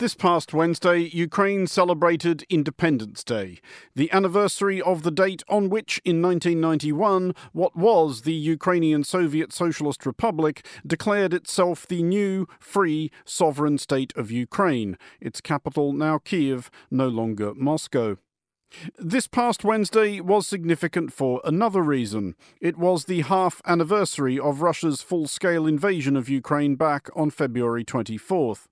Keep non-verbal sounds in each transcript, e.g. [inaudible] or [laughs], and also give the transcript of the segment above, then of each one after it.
This past Wednesday, Ukraine celebrated Independence Day, the anniversary of the date on which, in 1991, what was the Ukrainian Soviet Socialist Republic declared itself the new, free, sovereign state of Ukraine, its capital now Kiev, no longer Moscow. This past Wednesday was significant for another reason. It was the half anniversary of Russia's full scale invasion of Ukraine back on February 24th.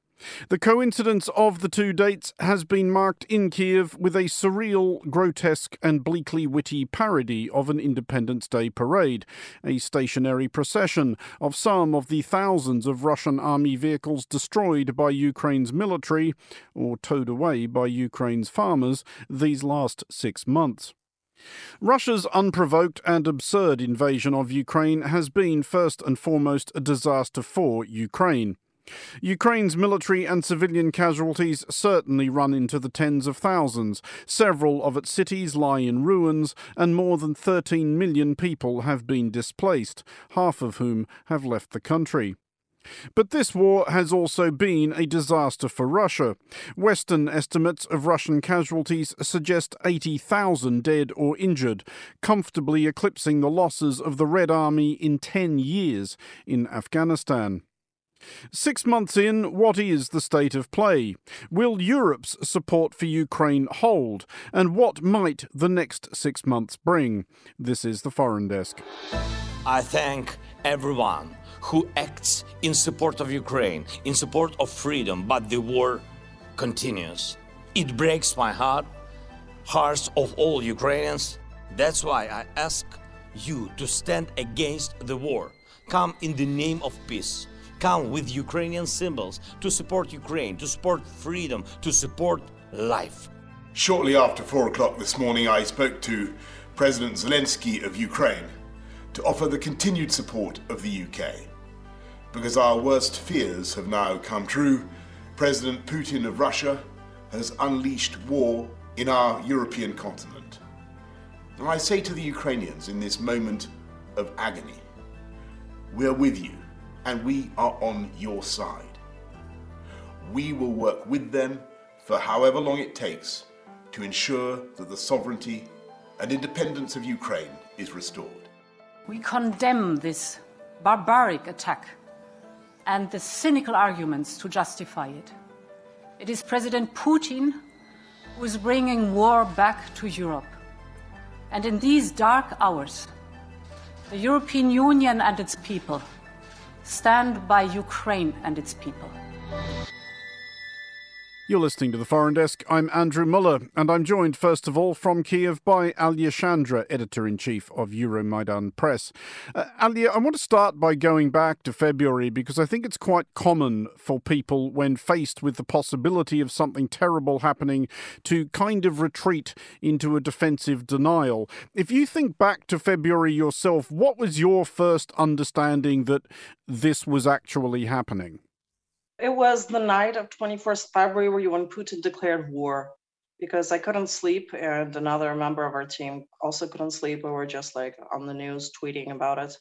The coincidence of the two dates has been marked in Kiev with a surreal, grotesque, and bleakly witty parody of an Independence Day parade, a stationary procession of some of the thousands of Russian army vehicles destroyed by Ukraine's military or towed away by Ukraine's farmers these last six months. Russia's unprovoked and absurd invasion of Ukraine has been first and foremost a disaster for Ukraine. Ukraine's military and civilian casualties certainly run into the tens of thousands. Several of its cities lie in ruins, and more than 13 million people have been displaced, half of whom have left the country. But this war has also been a disaster for Russia. Western estimates of Russian casualties suggest 80,000 dead or injured, comfortably eclipsing the losses of the Red Army in 10 years in Afghanistan. Six months in, what is the state of play? Will Europe's support for Ukraine hold? And what might the next six months bring? This is the Foreign Desk. I thank everyone who acts in support of Ukraine, in support of freedom, but the war continues. It breaks my heart, hearts of all Ukrainians. That's why I ask you to stand against the war. Come in the name of peace come with Ukrainian symbols to support Ukraine, to support freedom, to support life. Shortly after 4 o'clock this morning, I spoke to President Zelensky of Ukraine to offer the continued support of the UK. Because our worst fears have now come true, President Putin of Russia has unleashed war in our European continent. And I say to the Ukrainians in this moment of agony, we are with you and we are on your side. We will work with them for however long it takes to ensure that the sovereignty and independence of Ukraine is restored. We condemn this barbaric attack and the cynical arguments to justify it. It is President Putin who is bringing war back to Europe. And in these dark hours, the European Union and its people stand by Ukraine and its people. You're listening to the Foreign Desk. I'm Andrew Mueller, and I'm joined, first of all, from Kiev by Alya Shandra, editor in chief of Euromaidan Press. Uh, Alya, I want to start by going back to February because I think it's quite common for people, when faced with the possibility of something terrible happening, to kind of retreat into a defensive denial. If you think back to February yourself, what was your first understanding that this was actually happening? It was the night of 21st February when Putin declared war because I couldn't sleep and another member of our team also couldn't sleep. We were just like on the news tweeting about it.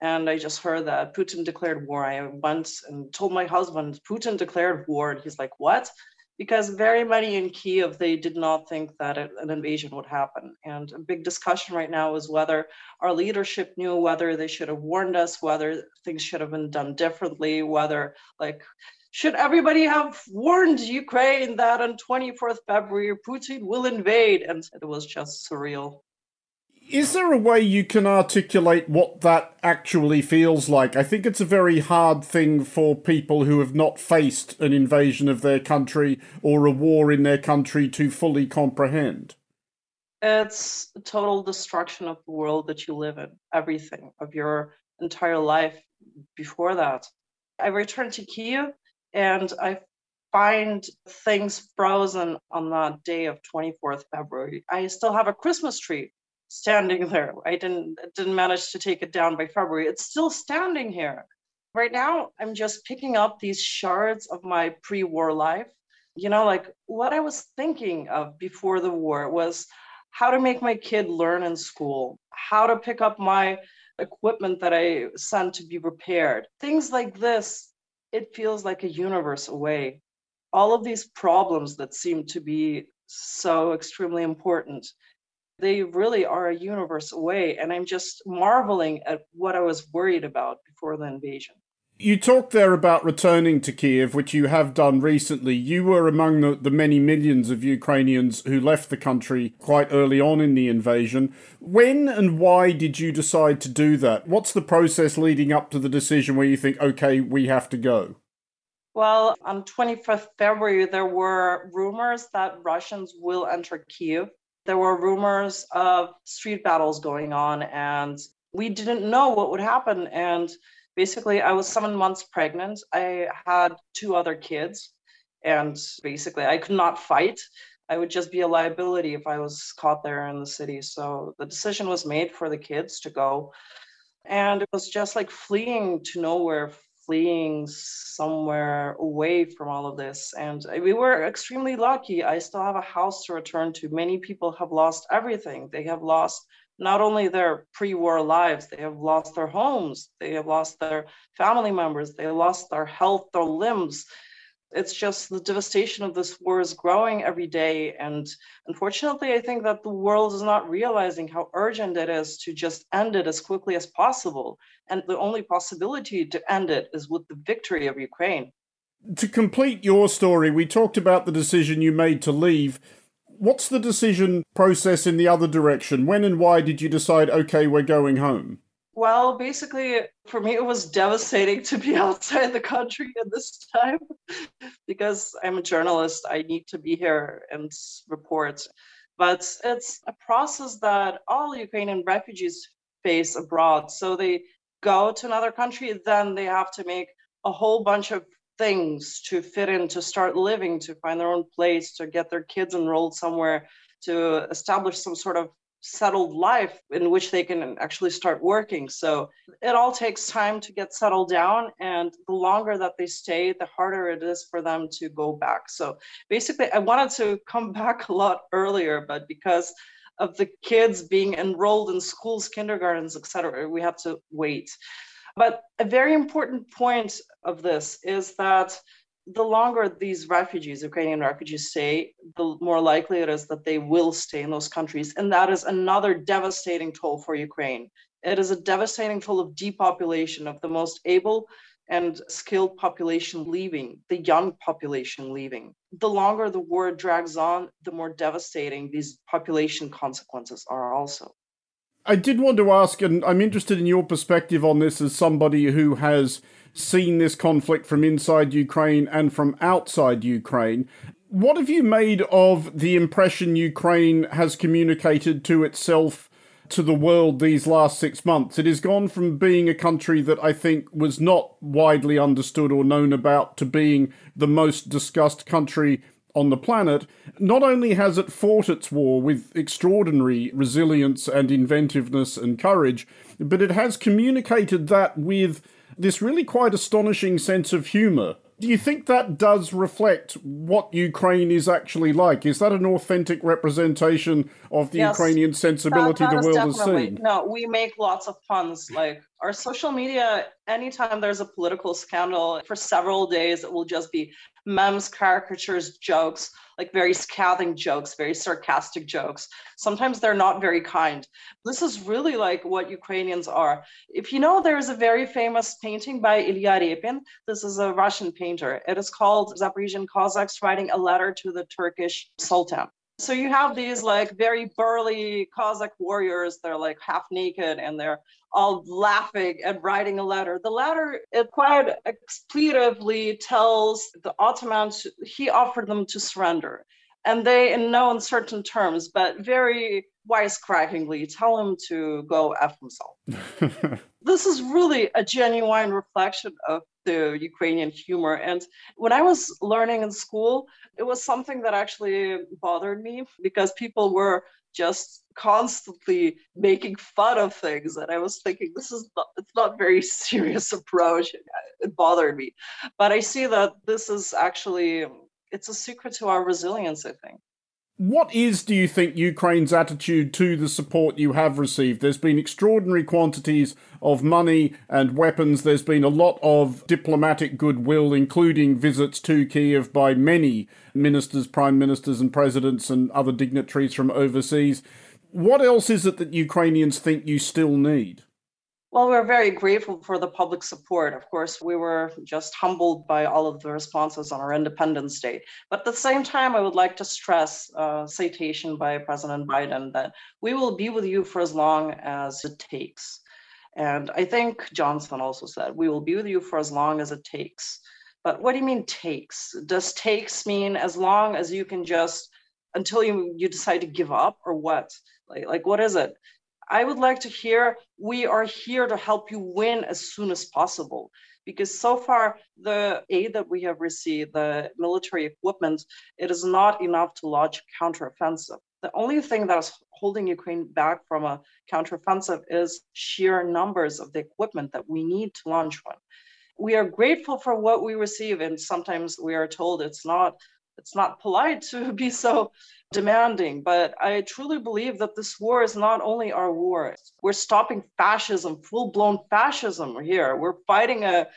And I just heard that Putin declared war. I went and told my husband, Putin declared war. And he's like, what? Because very many in Kiev, they did not think that it, an invasion would happen. And a big discussion right now is whether our leadership knew, whether they should have warned us, whether things should have been done differently, whether like should everybody have warned Ukraine that on 24th February Putin will invade? And it was just surreal. Is there a way you can articulate what that actually feels like? I think it's a very hard thing for people who have not faced an invasion of their country or a war in their country to fully comprehend. It's total destruction of the world that you live in, everything of your entire life before that. I returned to Kiev and I find things frozen on the day of 24th February. I still have a Christmas tree standing there. I didn't didn't manage to take it down by February. It's still standing here. Right now, I'm just picking up these shards of my pre-war life. You know, like what I was thinking of before the war was how to make my kid learn in school, how to pick up my equipment that I sent to be repaired. Things like this it feels like a universe away. all of these problems that seem to be so extremely important they really are a universe away and i'm just marveling at what i was worried about before the invasion you talked there about returning to Kiev, which you have done recently. You were among the, the, many millions of Ukrainians who left the country quite early on in the invasion. When and why did you decide to do that? What's the process leading up to the decision where you think, okay, we have to go? Well, on 25th February, there were rumors that Russians will enter Kiev. There were rumors of street battles going on, and we didn't know what would happen. And basically, I was seven months pregnant. I had two other kids, and basically, I could not fight. I would just be a liability if I was caught there in the city. So the decision was made for the kids to go. And it was just like fleeing to nowhere, fleeing somewhere away from all of this. And we were extremely lucky. I still have a house to return to. Many people have lost everything. They have lost not only their pre war lives, they have lost their homes, they have lost their family members, they lost their health, their limbs it's just the devastation of this war is growing every day. And unfortunately, I think that the world is not realizing how urgent it is to just end it as quickly as possible. And the only possibility to end it is with the victory of Ukraine. To complete your story, we talked about the decision you made to leave. What's the decision process in the other direction? When and why did you decide, okay, we're going home? Well, basically, for me, it was devastating to be [laughs] outside the country at this time because I'm a journalist. I need to be here and report. But it's a process that all Ukrainian refugees face abroad. So they go to another country, then they have to make a whole bunch of things to fit in, to start living, to find their own place, to get their kids enrolled somewhere, to establish some sort of settled life in which they can actually start working. So it all takes time to get settled down. And the longer that they stay, the harder it is for them to go back. So basically, I wanted to come [laughs] back a lot earlier, but because of the kids being enrolled in schools, kindergartens, etc., we had to wait. But a very important point of this is that the longer these refugees, Ukrainian refugees, stay, the more likely it is that they will stay in those countries. And that is another devastating toll for Ukraine. It is a devastating toll of depopulation of the most able and skilled population leaving, the young population leaving. The longer the war drags on, the more devastating these population consequences are also. I did want to ask, and I'm interested in your perspective on this as somebody who has seen this conflict from inside Ukraine and from outside Ukraine. What have you made of the impression Ukraine has communicated to itself to the world these last six months? It has gone from being a country that I think was not widely understood or known about to being the most discussed country on the planet. Not only has it fought its war with extraordinary resilience and inventiveness and courage, but it has communicated that with this really quite astonishing sense of humour. Do you think that does reflect what Ukraine is actually like? Is that an authentic representation of the yes, Ukrainian sensibility that, that the world has seen? No, we make lots of puns. Like our social media, anytime there's a political scandal, for several days, it will just be memes, caricatures, jokes, like very scathing jokes, very sarcastic jokes. Sometimes they're not very kind. This is really like what Ukrainians are. If you know, there's a very famous painting by Ilya Repin. This is a Russian painter. It is called Zaporizhian Cossacks writing a letter to the Turkish Sultan. So you have these like very burly Cossack warriors. They're like half naked and they're all laughing and writing a letter. The letter it quite expletively tells the Ottomans he offered them to surrender. And they, in no uncertain terms, but very wisecrackingly, tell him to go F himself. [laughs] this is really a genuine reflection of the Ukrainian humor. And when I was learning in school, it was something that actually bothered me because people were just constantly making fun of things and i was thinking this is not it's not very serious [laughs] approach it bothered me but i see that this is actually it's a secret to our resilience i think What is, do you think, Ukraine's attitude to the support you have received? There's been extraordinary quantities of money and weapons. There's been a lot of diplomatic goodwill, including visits to Kiev by many ministers, prime ministers, and presidents and other dignitaries from overseas. What else is it that Ukrainians think you still need? Well, we're very grateful for the public support. Of course, we were just humbled by all of the responses on our Independence Day. But at the same time, I would like to stress a citation by President Biden that we will be with you for as long as it takes. And I think Johnson also said, we will be with you for as long as it takes. But what do you mean takes? Does takes mean as long as you can just until you you decide to give up or what? Like, like what is it? I would like to hear we are here to help you win as soon as possible. Because so far, the aid that we have received, the military equipment, it is not enough to launch counteroffensive. The only thing that is holding Ukraine back from a counteroffensive is sheer numbers of the equipment that we need to launch one. We are grateful for what we receive, and sometimes we are told it's not it's not polite to [laughs] be so demanding, but I truly believe that this war is not only our war. We're stopping fascism, full blown fascism here. We're fighting a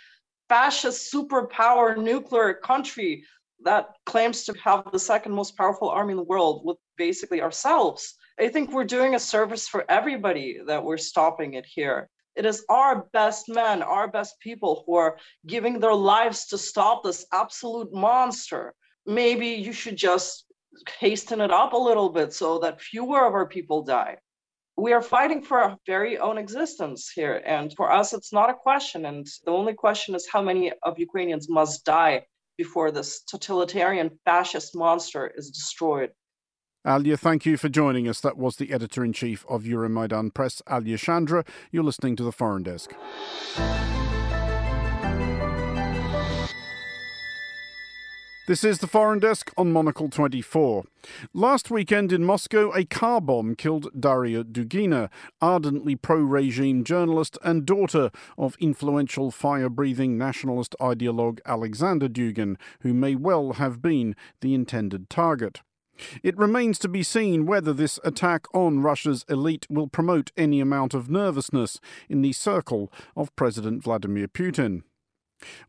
fascist superpower nuclear country that claims to have the second most powerful army in the world with basically ourselves. I think we're doing a service for everybody that we're stopping it here. It is our best men, our best people who are giving their lives to stop this absolute monster. Maybe you should just hasten it up a little bit so that fewer of our people die. We are fighting for our very own existence here. And for us, it's not a question. And the only question is how many of Ukrainians must die before this totalitarian fascist monster is destroyed. Alya, thank you for joining us. That was the editor in chief of Euromaidan Press, Alya Shandra. You're listening to the Foreign Desk. This is the Foreign Desk on Monocle 24. Last weekend in Moscow, a car bomb killed Daria Dugina, ardently pro regime journalist and daughter of influential fire breathing nationalist ideologue Alexander Dugin, who may well have been the intended target. It remains to be seen whether this attack on Russia's elite will promote any amount of nervousness in the circle of President Vladimir Putin.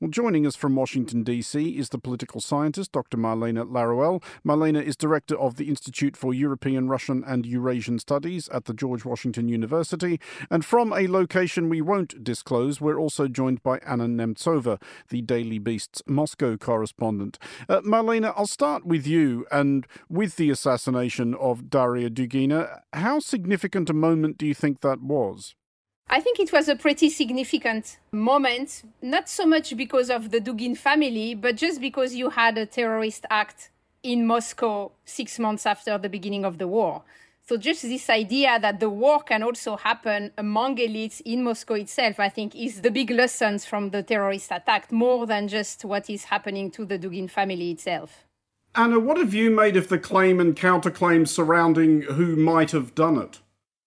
Well, joining us from Washington, D.C., is the political scientist Dr. Marlena Laruelle. Marlena is director of the Institute for European, Russian, and Eurasian Studies at the George Washington University. And from a location we won't disclose, we're also joined by Anna Nemtsova, the Daily Beast's Moscow correspondent. Uh, Marlene, I'll start with you. And with the assassination of Daria Dugina, how significant a moment do you think that was? I think it was a pretty significant moment, not so much because of the Dugin family, but just because you had a terrorist act in Moscow six months after the beginning of the war. So just this idea that the war can also happen among elites in Moscow itself, I think, is the big lessons from the terrorist attack, more than just what is happening to the Dugin family itself. Anna, what have you made of the claim and counterclaim surrounding who might have done it?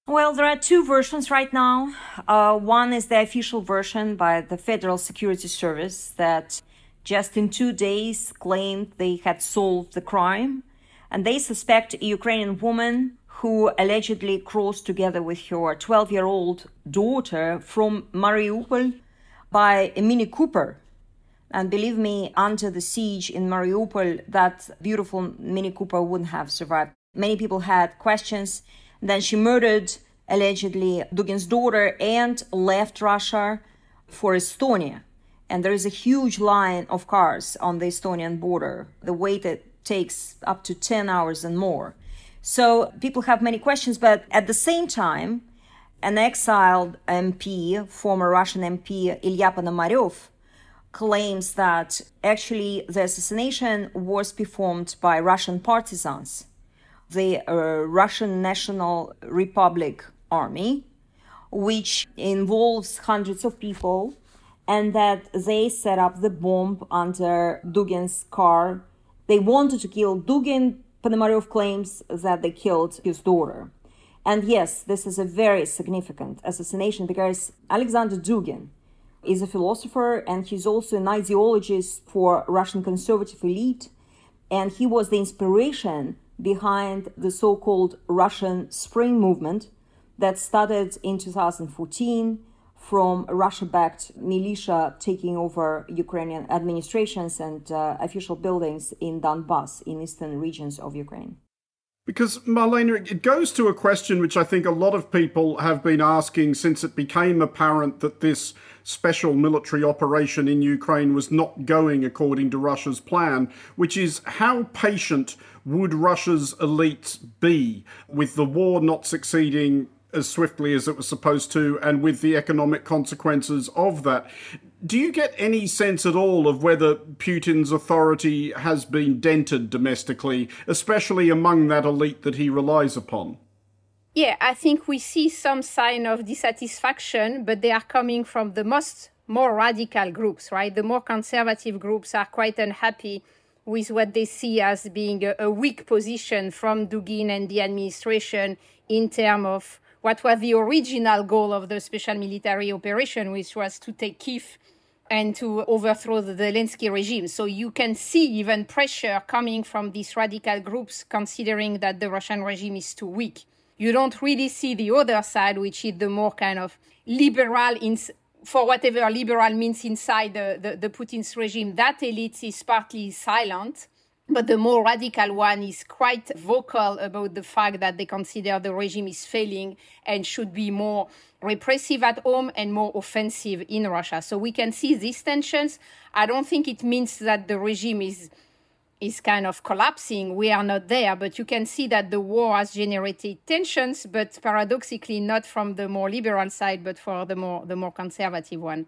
Well, there are two versions right now. Uh, one is the official version by the Federal Security Service that just in two days claimed they had solved the crime. And they suspect a Ukrainian woman who allegedly crossed together with her 12 year old daughter from Mariupol by a Mini Cooper. And believe me, under the siege in Mariupol, that beautiful Mini Cooper wouldn't have survived. Many people had questions then she murdered allegedly Dugin's daughter and left Russia for Estonia. And there is a huge line of cars on the Estonian border. The wait it takes up to 10 hours and more. So people have many questions, but at the same time, an exiled MP, former Russian MP Ilya Ponomarev, claims that actually the assassination was performed by Russian partisans the uh, Russian National Republic Army, which involves hundreds of people, and that they set up the bomb under Dugin's car. They wanted to kill Dugin. Ponomarev claims that they killed his daughter. And yes, this is a very significant assassination because Alexander Dugin is a philosopher and he's also an ideologist for Russian conservative elite. And he was the inspiration behind the so called Russian Spring movement that started in 2014 from Russia backed militia taking over Ukrainian administrations and uh, official buildings in Donbass, in eastern regions of Ukraine. Because, Marlena, it goes to a question which I think a lot of people have been asking since it became apparent that this special military operation in Ukraine was not going according to Russia's plan, which is how patient would Russia's elite be with the war not succeeding as swiftly as it was supposed to and with the economic consequences of that. Do you get any sense at all of whether Putin's authority has been dented domestically, especially among that elite that he relies upon? Yeah, I think we see some sign of dissatisfaction, but they are coming from the most more radical groups, right? The more conservative groups are quite unhappy with what they see as being a, a weak position from Dugin and the administration in terms of what was the original goal of the special military operation, which was to take Kiev and to overthrow the Zelensky regime. So you can see even pressure coming from these radical groups, considering that the Russian regime is too weak. You don't really see the other side, which is the more kind of liberal, in, for whatever liberal means inside the, the, the Putin's regime. That elite is partly silent but the more radical one is quite vocal about the fact that they consider the regime is failing and should be more repressive at home and more offensive in Russia. So we can see these tensions. I don't think it means that the regime is is kind of collapsing. We are not there, but you can see that the war has generated tensions, but paradoxically not from the more liberal side, but for the more the more conservative one.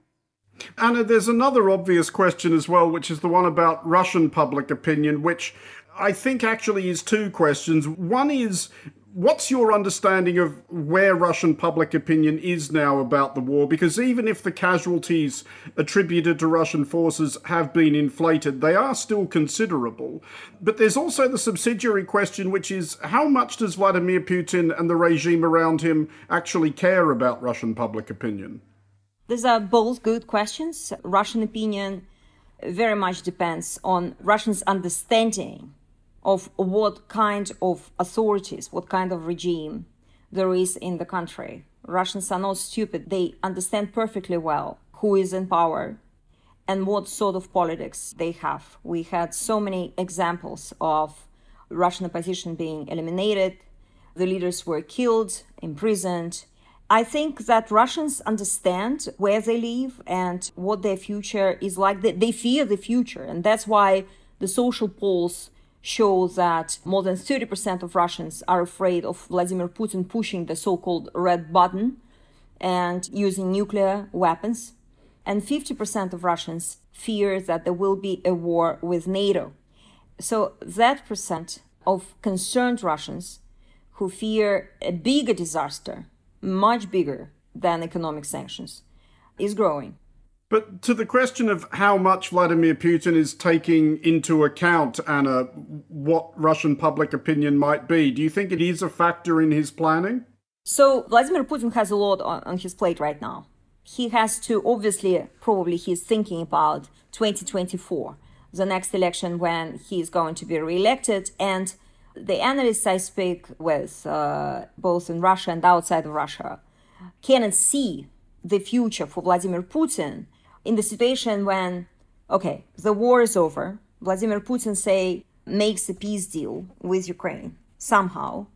Anna, there's another obvious question as well, which is the one about Russian public opinion, which I think actually is two questions. One is what's your understanding of where Russian public opinion is now about the war? Because even if the casualties attributed to Russian forces have been inflated, they are still considerable. But there's also the subsidiary question, which is how much does Vladimir Putin and the regime around him actually care about Russian public opinion? These are both good questions. Russian opinion very much depends on Russians' understanding of what kind of authorities, what kind of regime there is in the country. Russians are not stupid. They understand perfectly well who is in power and what sort of politics they have. We had so many examples of Russian opposition being eliminated, the leaders were killed, imprisoned, I think that Russians understand where they live and what their future is like. They fear the future. And that's why the social polls show that more than 30% of Russians are afraid of Vladimir Putin pushing the so called red button and using nuclear weapons. And 50% of Russians fear that there will be a war with NATO. So that percent of concerned Russians who fear a bigger disaster much bigger than economic sanctions, is growing. But to the question of how much Vladimir Putin is taking into account, Anna, what Russian public opinion might be, do you think it is a factor in his planning? So, Vladimir Putin has a lot on, on his plate right now. He has to, obviously, probably he's thinking about 2024, the next election when he is going to be re-elected, and the analysts I speak with, uh, both in Russia and outside of Russia, cannot see the future for Vladimir Putin in the situation when, okay, the war is over. Vladimir Putin say makes a peace deal with Ukraine somehow,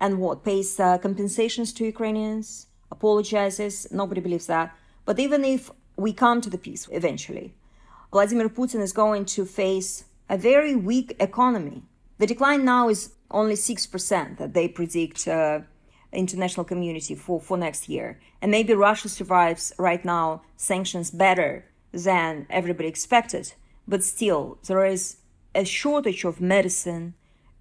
and what pays uh, compensations to Ukrainians, apologizes. Nobody believes that. But even if we come to the peace eventually, Vladimir Putin is going to face a very weak economy the decline now is only 6% that they predict uh, international community for, for next year. And maybe Russia survives right now sanctions better than everybody expected. But still, there is a shortage of medicine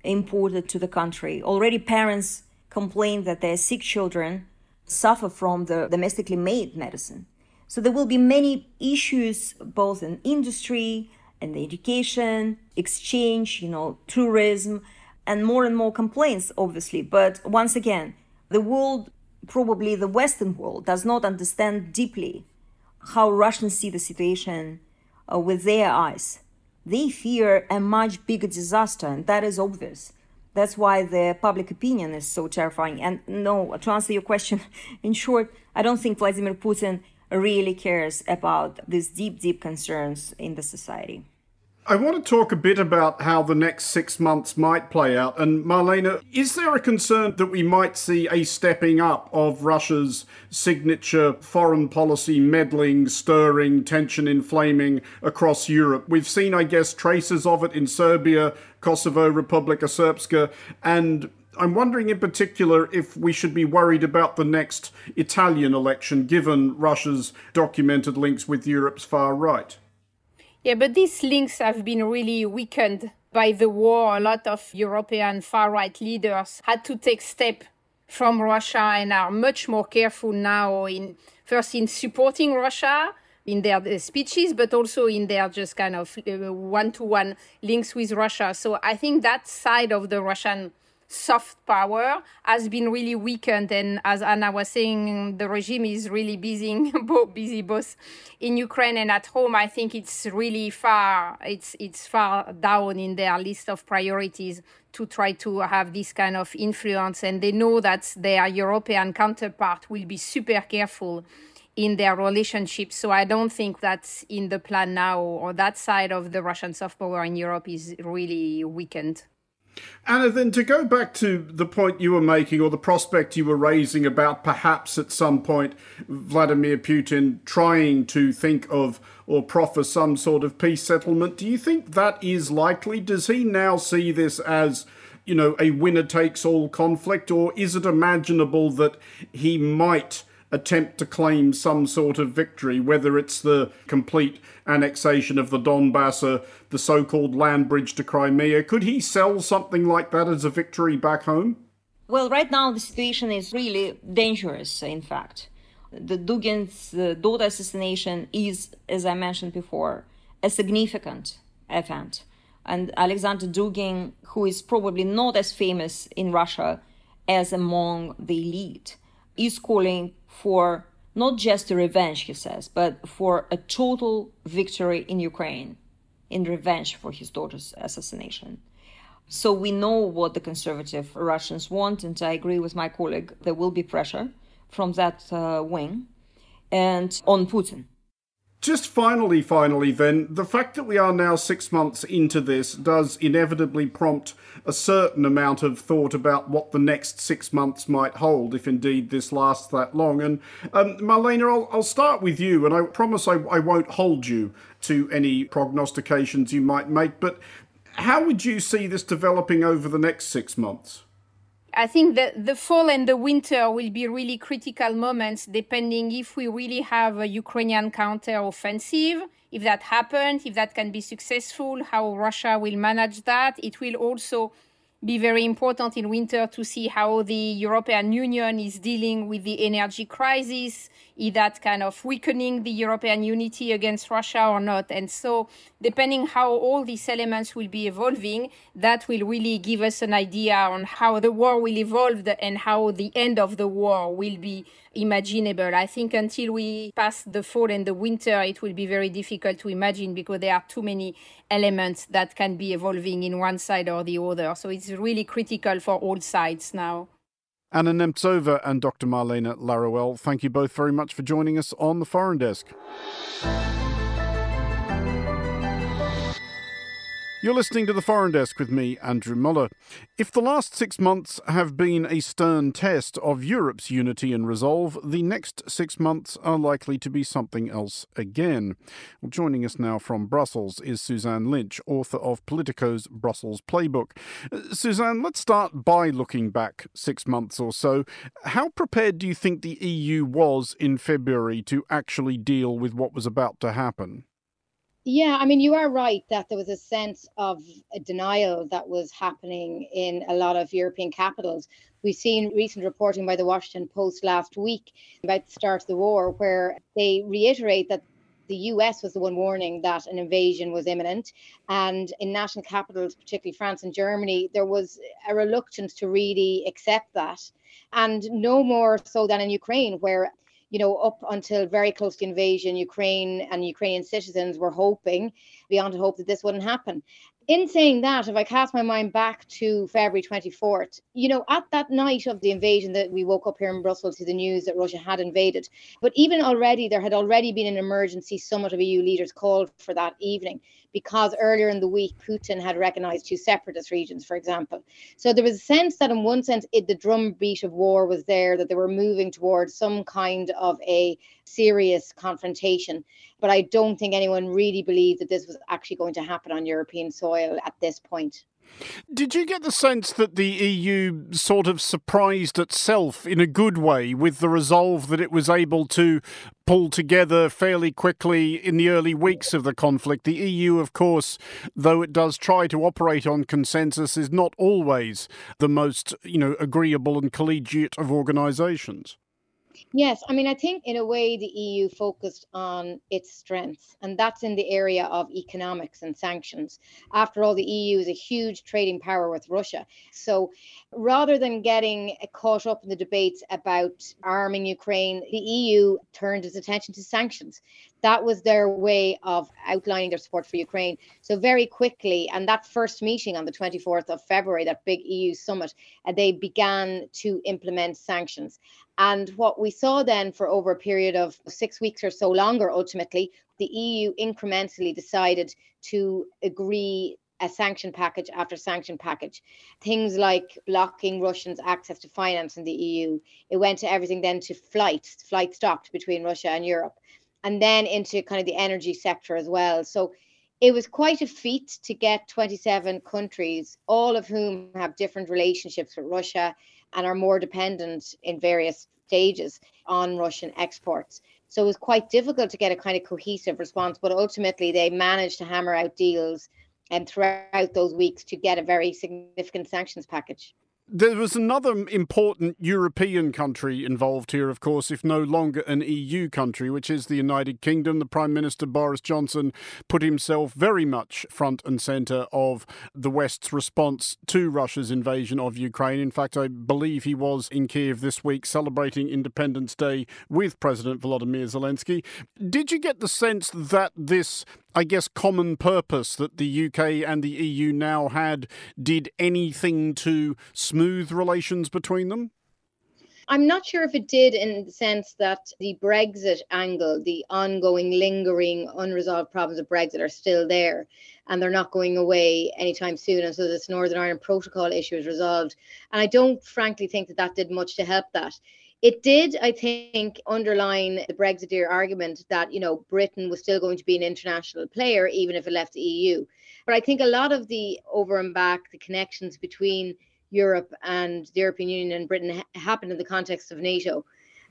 imported to the country. Already parents complain that their sick children suffer from the domestically made medicine. So there will be many issues both in industry and education, exchange, you know, tourism, and more and more complaints, obviously. But once again, the world, probably the Western world, does not understand deeply how Russians see the situation uh, with their eyes. They fear a much bigger disaster, and that is obvious. That's why the public opinion is so terrifying. And no, to answer your question, [laughs] in short, I don't think Vladimir Putin really cares about these deep, deep concerns in the society. I want to talk a bit about how the next six months might play out. And Marlena, is there a concern that we might see a stepping up of Russia's signature foreign policy meddling, stirring, tension inflaming across Europe? We've seen, I guess, traces of it in Serbia, Kosovo, Republika Srpska, and I'm wondering in particular if we should be worried about the next Italian election, given Russia's documented links with Europe's far right. Yeah, but these links have been really weakened by the war. A lot of European far right leaders had to take step from Russia and are much more careful now in first in supporting Russia in their uh, speeches, but also in their just kind of one to one links with Russia. So I think that side of the Russian soft power has been really weakened. And as Anna was saying, the regime is really busy, [laughs] busy both in Ukraine and at home. I think it's really far, it's, it's far down in their list of priorities to try to have this kind of influence. And they know that their European counterpart will be super careful in their relationship. So I don't think that's in the plan now, or that side of the Russian soft power in Europe is really weakened. Anna, then to go back to the point you were making or the prospect you were raising about perhaps at some point Vladimir Putin trying to think of or proffer some sort of peace settlement, do you think that is likely? Does he now see this as you know, a winner takes all conflict, or is it imaginable that he might attempt to claim some sort of victory, whether it's the complete annexation of the Donbass or the so called land bridge to Crimea. Could he sell something like that as a victory back home? Well, right now the situation is really dangerous, in fact. The Dugin's daughter assassination is, as I mentioned before, a significant event. And Alexander Dugin, who is probably not as famous in Russia as among the elite, is calling for not just a revenge, he says, but for a total victory in Ukraine in revenge for his daughter's assassination. So we know what the conservative Russians want, and I agree with my colleague, there will be pressure from that uh, wing and on Putin. Just finally, finally, then, the fact that we are now six months into this does inevitably prompt a certain amount of thought about what the next six months might hold, if indeed this lasts that long. And um, Marlene, I'll, I'll start with you, and I promise I, I won't hold you to any prognostications you might make, but how would you see this developing over the next six months? I think that the fall and the winter will be really critical moments depending if we really have a Ukrainian counter offensive. If that happens, if that can be successful, how Russia will manage that. It will also be very important in winter to see how the European Union is dealing with the energy crisis. Is that kind of weakening the European unity against Russia or not? And so, depending how all these elements will be evolving, that will really give us an idea on how the war will evolve and how the end of the war will be imaginable. I think until we pass the fall and the winter, it will be very difficult to imagine because there are too many elements that can be evolving in one side or the other. So it's really critical for all sides now. Anna Nemtsova and Dr. Marlene Laruelle, thank you both very much for joining us on the Foreign Desk. You're listening to the Foreign Desk with me, Andrew Mueller. If the last six months have been a stern test of Europe's unity and resolve, the next six months are likely to be something else again. Well, joining us now from Brussels is Suzanne Lynch, author of Politico's Brussels Playbook. Uh, Suzanne, let's start by looking back six months or so. How prepared do you think the EU was in February to actually deal with what was about to happen? Yeah, I mean, you are right that there was a sense of a denial that was happening in a lot of European capitals. We've seen recent reporting by the Washington Post last week about the start of the war, where they reiterate that the US was the one warning that an invasion was imminent. And in national capitals, particularly France and Germany, there was a reluctance to really accept that. And no more so than in Ukraine, where you know, up until very close to invasion, Ukraine and Ukrainian citizens were hoping, beyond hope, that this wouldn't happen. in saying that, if I cast my mind back to February 24th, you know, at that night of the invasion that we woke up here in Brussels to the news that Russia had invaded, but even already, there had already been an emergency summit of EU leaders called for that evening because earlier in the week, Putin had recognized two separatist regions, for example. So there was a sense that, in one sense, it, the drumbeat of war was there, that they were moving towards some kind of a serious confrontation. But I don't think anyone really believed that this was actually going to happen on European soil at this point. Did you get the sense that the EU sort of surprised itself in a good way with the resolve that it was able to pull together fairly quickly in the early weeks of the conflict? The EU, of course, though it does try to operate on consensus, is not always the most, you know, agreeable and collegiate of organisations. Yes, I mean, I think in a way the EU focused on its strengths, and that's in the area of economics and sanctions. After all, the EU is a huge trading power with Russia. So rather than getting caught up in the debates about arming Ukraine, the EU turned its attention to sanctions. That was their way of outlining their support for Ukraine. So very quickly, and that first meeting on the 24th of February, that big EU summit, uh, they began to implement sanctions. And what we saw then for over a period of six weeks or so longer, ultimately, the EU incrementally decided to agree a sanction package after sanction package. Things like blocking Russians' access to finance in the EU. It went to everything then to flights, flight stopped between Russia and Europe, and then into kind of the energy sector as well. So it was quite a feat to get 27 countries, all of whom have different relationships with Russia and are more dependent in various stages on Russian exports. So it was quite difficult to get a kind of cohesive response, but ultimately they managed to hammer out deals and throughout those weeks to get a very significant sanctions package. There was another important European country involved here, of course, if no longer an EU country, which is the United Kingdom. The Prime Minister Boris Johnson put himself very much front and centre of the West's response to Russia's invasion of Ukraine. In fact, I believe he was in Kiev this week celebrating Independence Day with President Volodymyr Zelensky. Did you get the sense that this I guess, common purpose that the UK and the EU now had did anything to smooth relations between them? I'm not sure if it did in the sense that the Brexit angle, the ongoing, lingering, unresolved problems of Brexit are still there and they're not going away anytime soon. And so this Northern Ireland Protocol issue is resolved. And I don't frankly think that that did much to help that. It did, I think, underline the Brexiteer argument that, you know, Britain was still going to be an international player even if it left the EU. But I think a lot of the over and back, the connections between Europe and the European Union and Britain ha- happened in the context of NATO.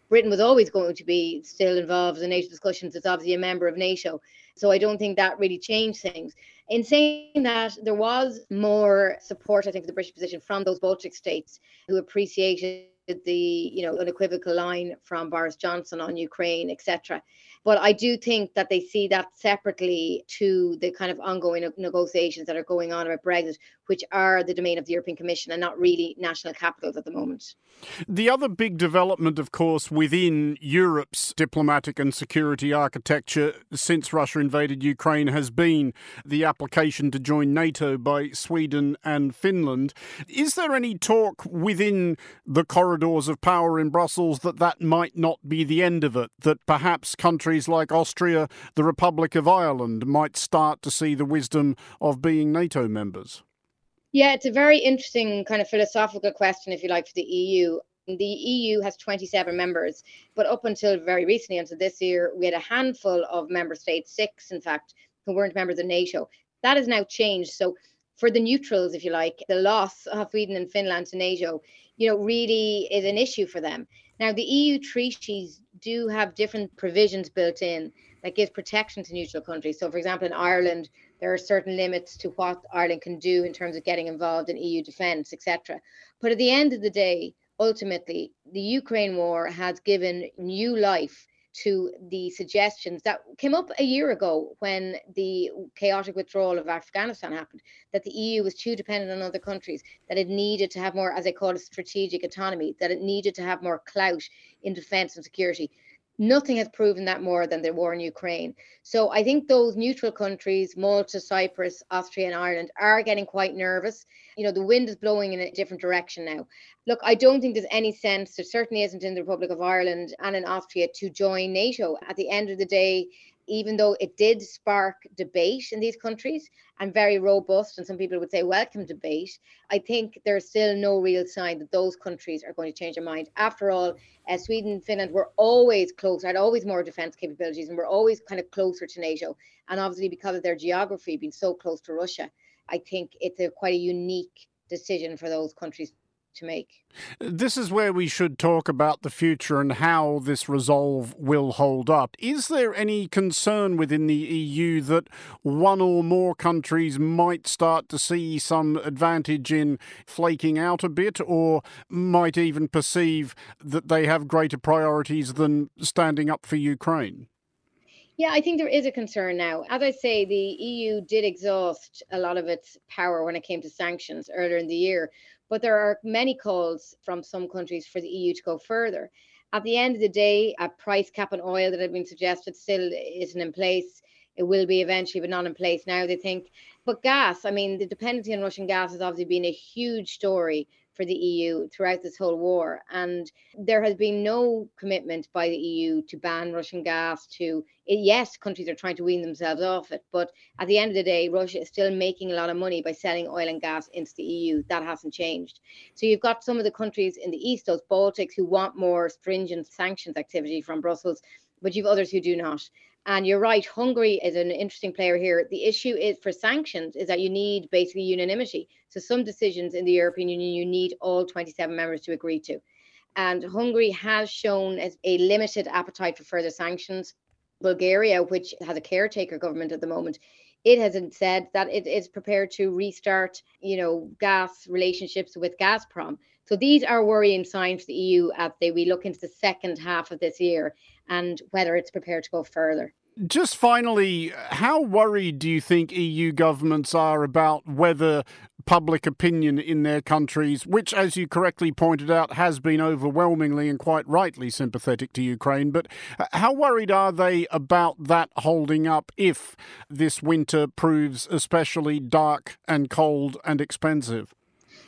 Britain was always going to be still involved in NATO discussions. It's obviously a member of NATO. So I don't think that really changed things. In saying that, there was more support, I think, for the British position from those Baltic states who appreciated the you know unequivocal line from Boris Johnson on Ukraine, etc. But I do think that they see that separately to the kind of ongoing negotiations that are going on about Brexit, which are the domain of the European Commission and not really national capitals at the moment. The other big development, of course, within Europe's diplomatic and security architecture since Russia invaded Ukraine has been the application to join NATO by Sweden and Finland. Is there any talk within the corridors of power in Brussels that that might not be the end of it, that perhaps countries like Austria, the Republic of Ireland might start to see the wisdom of being NATO members? Yeah, it's a very interesting kind of philosophical question, if you like, for the EU. The EU has 27 members, but up until very recently, until this year, we had a handful of member states, six in fact, who weren't members of NATO. That has now changed. So for the neutrals, if you like, the loss of Sweden and Finland to NATO, you know, really is an issue for them. Now, the EU treaties do have different provisions built in that gives protection to neutral countries. So, for example, in Ireland, there are certain limits to what Ireland can do in terms of getting involved in EU defence, etc. But at the end of the day, ultimately, the Ukraine war has given new life to the suggestions that came up a year ago when the chaotic withdrawal of Afghanistan happened, that the EU was too dependent on other countries, that it needed to have more, as I call it, strategic autonomy, that it needed to have more clout in defence and security. Nothing has proven that more than the war in Ukraine. So I think those neutral countries, Malta, Cyprus, Austria, and Ireland, are getting quite nervous. You know, the wind is blowing in a different direction now. Look, I don't think there's any sense, there certainly isn't in the Republic of Ireland and in Austria, to join NATO. At the end of the day, even though it did spark debate in these countries and very robust, and some people would say welcome debate, I think there's still no real sign that those countries are going to change their mind. After all, uh, Sweden and Finland were always closer, had always more defense capabilities, and were always kind of closer to NATO. And obviously, because of their geography being so close to Russia, I think it's a quite a unique decision for those countries to make. This is where we should talk about the future and how this resolve will hold up. Is there any concern within the EU that one or more countries might start to see some advantage in flaking out a bit or might even perceive that they have greater priorities than standing up for Ukraine? Yeah, I think there is a concern now. As I say, the EU did exhaust a lot of its power when it came to sanctions earlier in the year. But there are many calls from some countries for the EU to go further. At the end of the day, a price cap on oil that had been suggested still isn't in place. It will be eventually, but not in place now, they think. But gas, I mean, the dependency on Russian gas has obviously been a huge story for the EU throughout this whole war. And there has been no commitment by the EU to ban Russian gas. To eh, yes, countries are trying to wean themselves off it, but at the end of the day, Russia is still making a lot of money by selling oil and gas into the EU. That hasn't changed. So you've got some of the countries in the east, those Baltics, who want more stringent sanctions activity from Brussels, but you've others who do not. And you're right, Hungary is an interesting player here. The issue is for sanctions is that you need basically unanimity. So some decisions in the European Union you need all 27 members to agree to. And Hungary has shown a limited appetite for further sanctions. Bulgaria, which has a caretaker government at the moment, it hasn't said that it is prepared to restart, you know, gas relationships with Gazprom. So these are worrying signs for the EU as they we look into the second half of this year and whether it's prepared to go further. Just finally, how worried do you think EU governments are about whether public opinion in their countries, which, as you correctly pointed out, has been overwhelmingly and quite rightly sympathetic to Ukraine, but uh, how worried are they about that holding up if this winter proves especially dark and cold and expensive?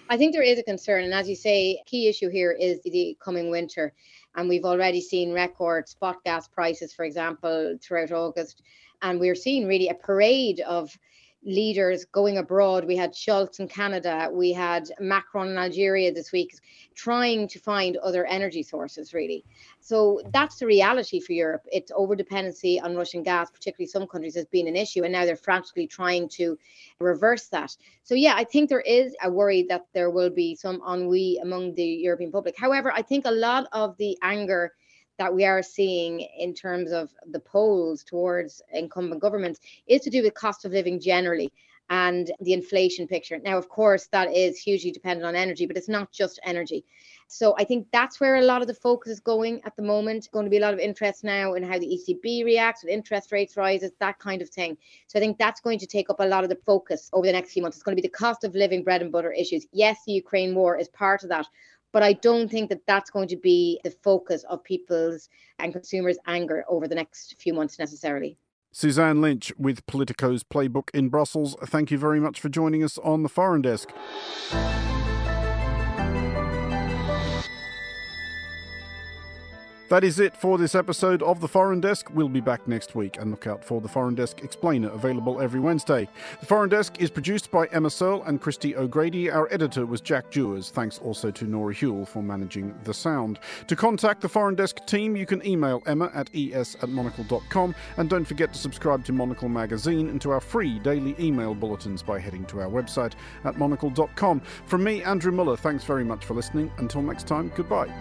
I think there is a concern, and as you say, key issue here is the coming winter. And we've already seen record spot gas prices, for example, throughout August. And we're seeing really a parade of leaders going abroad. We had Scholz in Canada, we had Macron in Algeria this week, trying to find other energy sources, really. So that's the reality for Europe. Its over dependency on Russian gas, particularly some countries, has been an issue, and now they're frantically trying to reverse that. So, yeah, I think there is a worry that there will be some ennui among the European public. However, I think a lot of the anger that we are seeing in terms of the polls towards incumbent governments is to do with cost of living generally and the inflation picture. Now, of course, that is hugely dependent on energy, but it's not just energy. So I think that's where a lot of the focus is going at the moment. Going to be a lot of interest now in how the ECB reacts with interest rates rises, that kind of thing. So I think that's going to take up a lot of the focus over the next few months. It's going to be the cost of living, bread and butter issues. Yes, the Ukraine war is part of that, but I don't think that that's going to be the focus of people's and consumers' anger over the next few months necessarily. Suzanne Lynch with Politico's Playbook in Brussels. Thank you very much for joining us on the Foreign Desk. That is it for this episode of The Foreign Desk. We'll be back next week and look out for The Foreign Desk Explainer, available every Wednesday. The Foreign Desk is produced by Emma Searle and Christy O'Grady. Our editor was Jack Dewars. Thanks also to Nora Hewell for managing the sound. To contact the Foreign Desk team, you can email emma at es at monocle.com and don't forget to subscribe to Monocle Magazine and to our free daily email bulletins by heading to our website at monocle.com. From me, Andrew Mueller, thanks very much for listening. Until next time, goodbye.